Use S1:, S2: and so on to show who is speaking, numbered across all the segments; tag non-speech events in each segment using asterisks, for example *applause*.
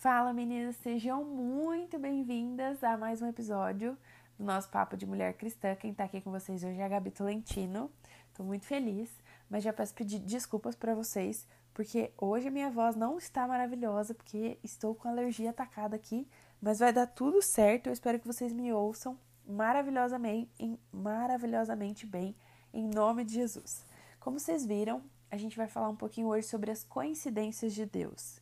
S1: Fala meninas, sejam muito bem-vindas a mais um episódio do nosso Papo de Mulher Cristã. Quem tá aqui com vocês hoje é a Gabi Tolentino. Tô muito feliz, mas já peço pedir desculpas para vocês, porque hoje a minha voz não está maravilhosa, porque estou com alergia atacada aqui, mas vai dar tudo certo. Eu espero que vocês me ouçam maravilhosamente, maravilhosamente bem, em nome de Jesus. Como vocês viram, a gente vai falar um pouquinho hoje sobre as coincidências de Deus.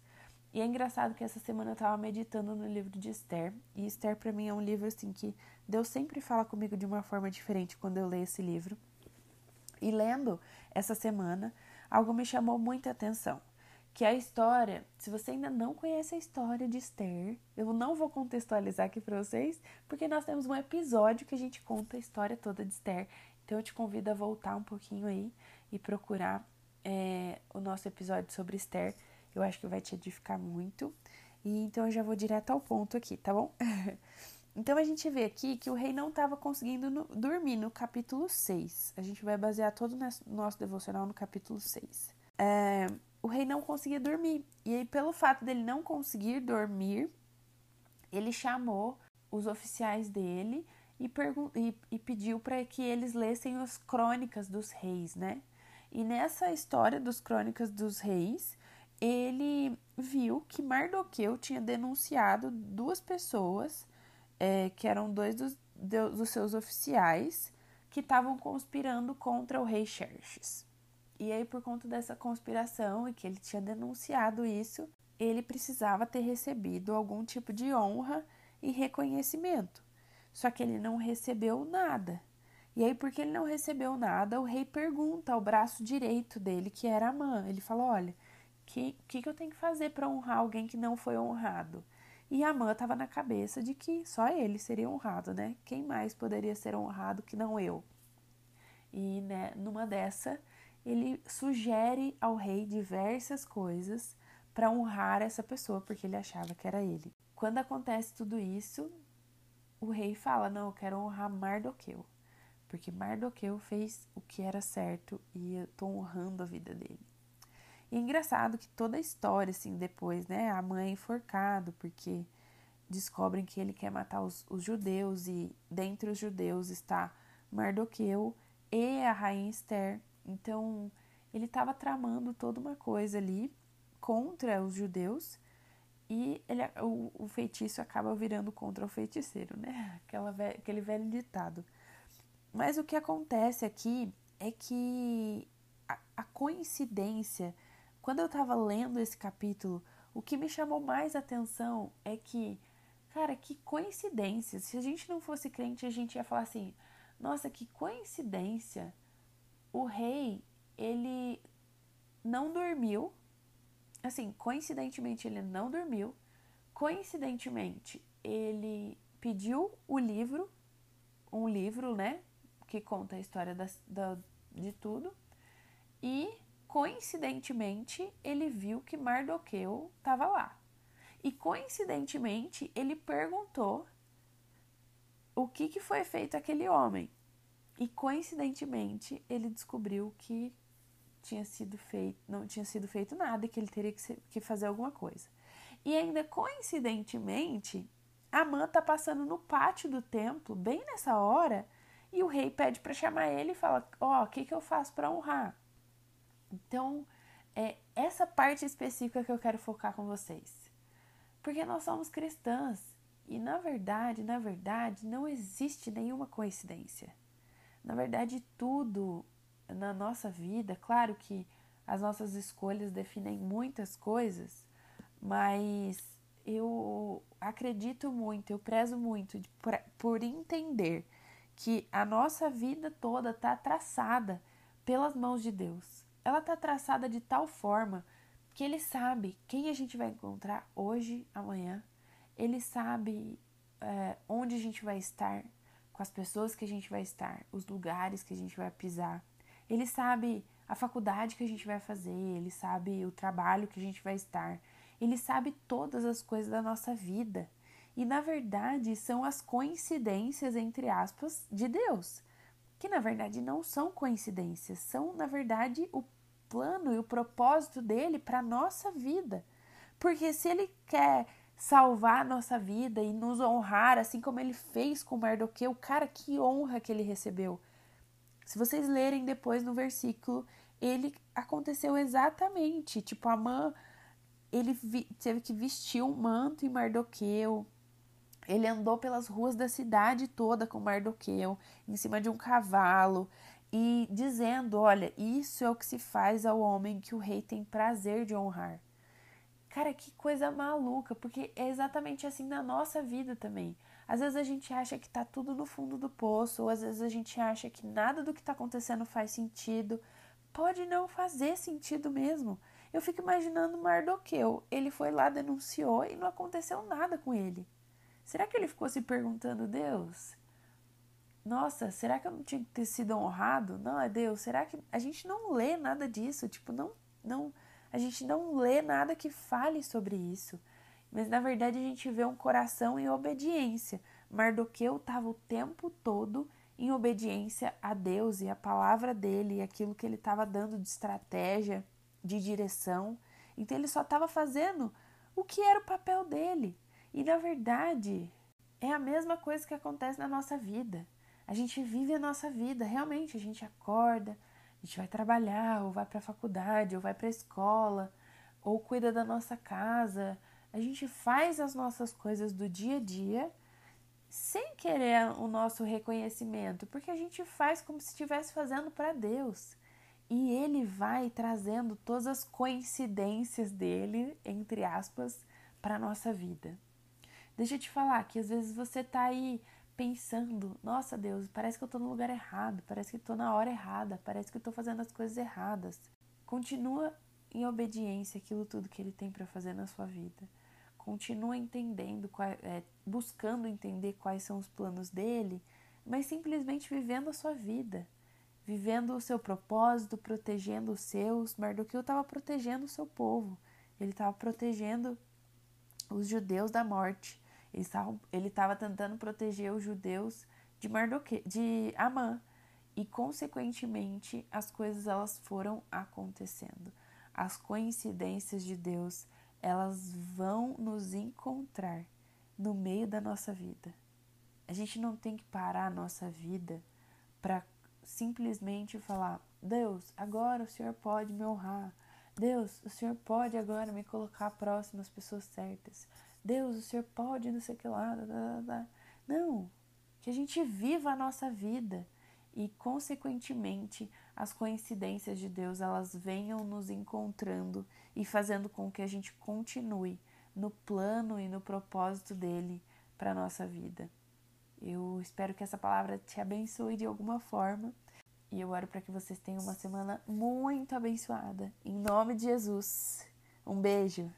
S1: E é engraçado que essa semana eu tava meditando no livro de Esther, e Esther para mim é um livro assim que Deus sempre fala comigo de uma forma diferente quando eu leio esse livro. E lendo essa semana, algo me chamou muita atenção, que é a história, se você ainda não conhece a história de Esther, eu não vou contextualizar aqui para vocês, porque nós temos um episódio que a gente conta a história toda de Esther. Então eu te convido a voltar um pouquinho aí e procurar é, o nosso episódio sobre Esther eu acho que vai te edificar muito. E então eu já vou direto ao ponto aqui, tá bom? *laughs* então a gente vê aqui que o rei não estava conseguindo no, dormir no capítulo 6. A gente vai basear todo o nosso devocional no capítulo 6. É, o rei não conseguia dormir. E aí, pelo fato dele não conseguir dormir, ele chamou os oficiais dele e, e, e pediu para que eles lessem as crônicas dos reis, né? E nessa história dos crônicas dos reis, ele viu que Mardoqueu tinha denunciado duas pessoas, é, que eram dois dos, dos seus oficiais, que estavam conspirando contra o rei Xerxes. E aí, por conta dessa conspiração e que ele tinha denunciado isso, ele precisava ter recebido algum tipo de honra e reconhecimento. Só que ele não recebeu nada. E aí, porque ele não recebeu nada, o rei pergunta ao braço direito dele, que era Amã. Ele fala: Olha, que que, que eu tenho que fazer para honrar alguém que não foi honrado? E a mãe estava na cabeça de que só ele seria honrado, né? Quem mais poderia ser honrado que não eu? E né, numa dessa, ele sugere ao rei diversas coisas para honrar essa pessoa, porque ele achava que era ele. Quando acontece tudo isso, o rei fala: Não, eu quero honrar Mardoqueu, porque Mardoqueu fez o que era certo e eu estou honrando a vida dele. E é engraçado que toda a história, assim, depois, né? A mãe é enforcado porque descobrem que ele quer matar os, os judeus e dentre os judeus está Mardoqueu e a rainha Esther. Então, ele estava tramando toda uma coisa ali contra os judeus e ele, o, o, feitiço acaba virando contra o feiticeiro, né? *laughs* Aquela, aquele velho ditado. Mas o que acontece aqui é que a, a coincidência quando eu estava lendo esse capítulo, o que me chamou mais atenção é que, cara, que coincidência. Se a gente não fosse crente, a gente ia falar assim: nossa, que coincidência. O rei, ele não dormiu. Assim, coincidentemente, ele não dormiu. Coincidentemente, ele pediu o livro, um livro, né? Que conta a história da, da, de tudo. E coincidentemente, ele viu que Mardoqueu estava lá. E coincidentemente, ele perguntou o que, que foi feito aquele homem. E coincidentemente, ele descobriu que tinha sido feito, não tinha sido feito nada e que ele teria que, ser, que fazer alguma coisa. E ainda coincidentemente, Amã está passando no pátio do templo bem nessa hora e o rei pede para chamar ele e fala: Ó, oh, o que, que eu faço para honrar? Então, é essa parte específica que eu quero focar com vocês. Porque nós somos cristãs e na verdade, na verdade, não existe nenhuma coincidência. Na verdade, tudo na nossa vida, claro que as nossas escolhas definem muitas coisas, mas eu acredito muito, eu prezo muito por entender que a nossa vida toda está traçada pelas mãos de Deus ela está traçada de tal forma Porque Ele sabe quem a gente vai encontrar hoje, amanhã. Ele sabe é, onde a gente vai estar, com as pessoas que a gente vai estar, os lugares que a gente vai pisar. Ele sabe a faculdade que a gente vai fazer, ele sabe o trabalho que a gente vai estar, ele sabe todas as coisas da nossa vida. E na verdade são as coincidências, entre aspas, de Deus. Que na verdade não são coincidências, são na verdade o plano e o propósito dele para nossa vida. Porque se ele quer salvar a nossa vida e nos honrar, assim como ele fez com Mardoqueu, cara, que honra que ele recebeu. Se vocês lerem depois no versículo, ele aconteceu exatamente, tipo, a mãe ele teve que vestir um manto em Mardoqueu. Ele andou pelas ruas da cidade toda com Mardoqueu, em cima de um cavalo, e dizendo: Olha, isso é o que se faz ao homem que o rei tem prazer de honrar. Cara, que coisa maluca, porque é exatamente assim na nossa vida também. Às vezes a gente acha que tá tudo no fundo do poço, ou às vezes a gente acha que nada do que tá acontecendo faz sentido. Pode não fazer sentido mesmo. Eu fico imaginando Mardoqueu. Ele foi lá, denunciou e não aconteceu nada com ele. Será que ele ficou se perguntando, Deus? Nossa, será que eu não tinha que ter sido honrado? Não, é Deus. Será que a gente não lê nada disso? Tipo, não, não, a gente não lê nada que fale sobre isso. Mas na verdade a gente vê um coração em obediência. Mardoqueu estava o tempo todo em obediência a Deus e a palavra dele e aquilo que ele estava dando de estratégia de direção. Então ele só estava fazendo o que era o papel dele. E na verdade, é a mesma coisa que acontece na nossa vida. A gente vive a nossa vida, realmente, a gente acorda, a gente vai trabalhar, ou vai para a faculdade, ou vai para a escola, ou cuida da nossa casa. A gente faz as nossas coisas do dia a dia sem querer o nosso reconhecimento, porque a gente faz como se estivesse fazendo para Deus. E ele vai trazendo todas as coincidências dele, entre aspas, para nossa vida. Deixa eu te falar que às vezes você tá aí pensando, nossa Deus, parece que eu tô no lugar errado, parece que eu tô na hora errada, parece que eu tô fazendo as coisas erradas. Continua em obediência aquilo tudo que ele tem para fazer na sua vida. Continua entendendo, é, buscando entender quais são os planos dele, mas simplesmente vivendo a sua vida vivendo o seu propósito, protegendo os seus. Mardoqueu estava protegendo o seu povo, ele estava protegendo os judeus da morte. Ele estava tentando proteger os judeus de Mardoqueu, de Amã. E consequentemente as coisas elas foram acontecendo. As coincidências de Deus, elas vão nos encontrar no meio da nossa vida. A gente não tem que parar a nossa vida para simplesmente falar: Deus, agora o Senhor pode me honrar. Deus, o Senhor pode agora me colocar próximo às pessoas certas. Deus, o Senhor pode não sei o que lá. Não, que a gente viva a nossa vida e, consequentemente, as coincidências de Deus elas venham nos encontrando e fazendo com que a gente continue no plano e no propósito dele para nossa vida. Eu espero que essa palavra te abençoe de alguma forma. E eu oro para que vocês tenham uma semana muito abençoada. Em nome de Jesus. Um beijo.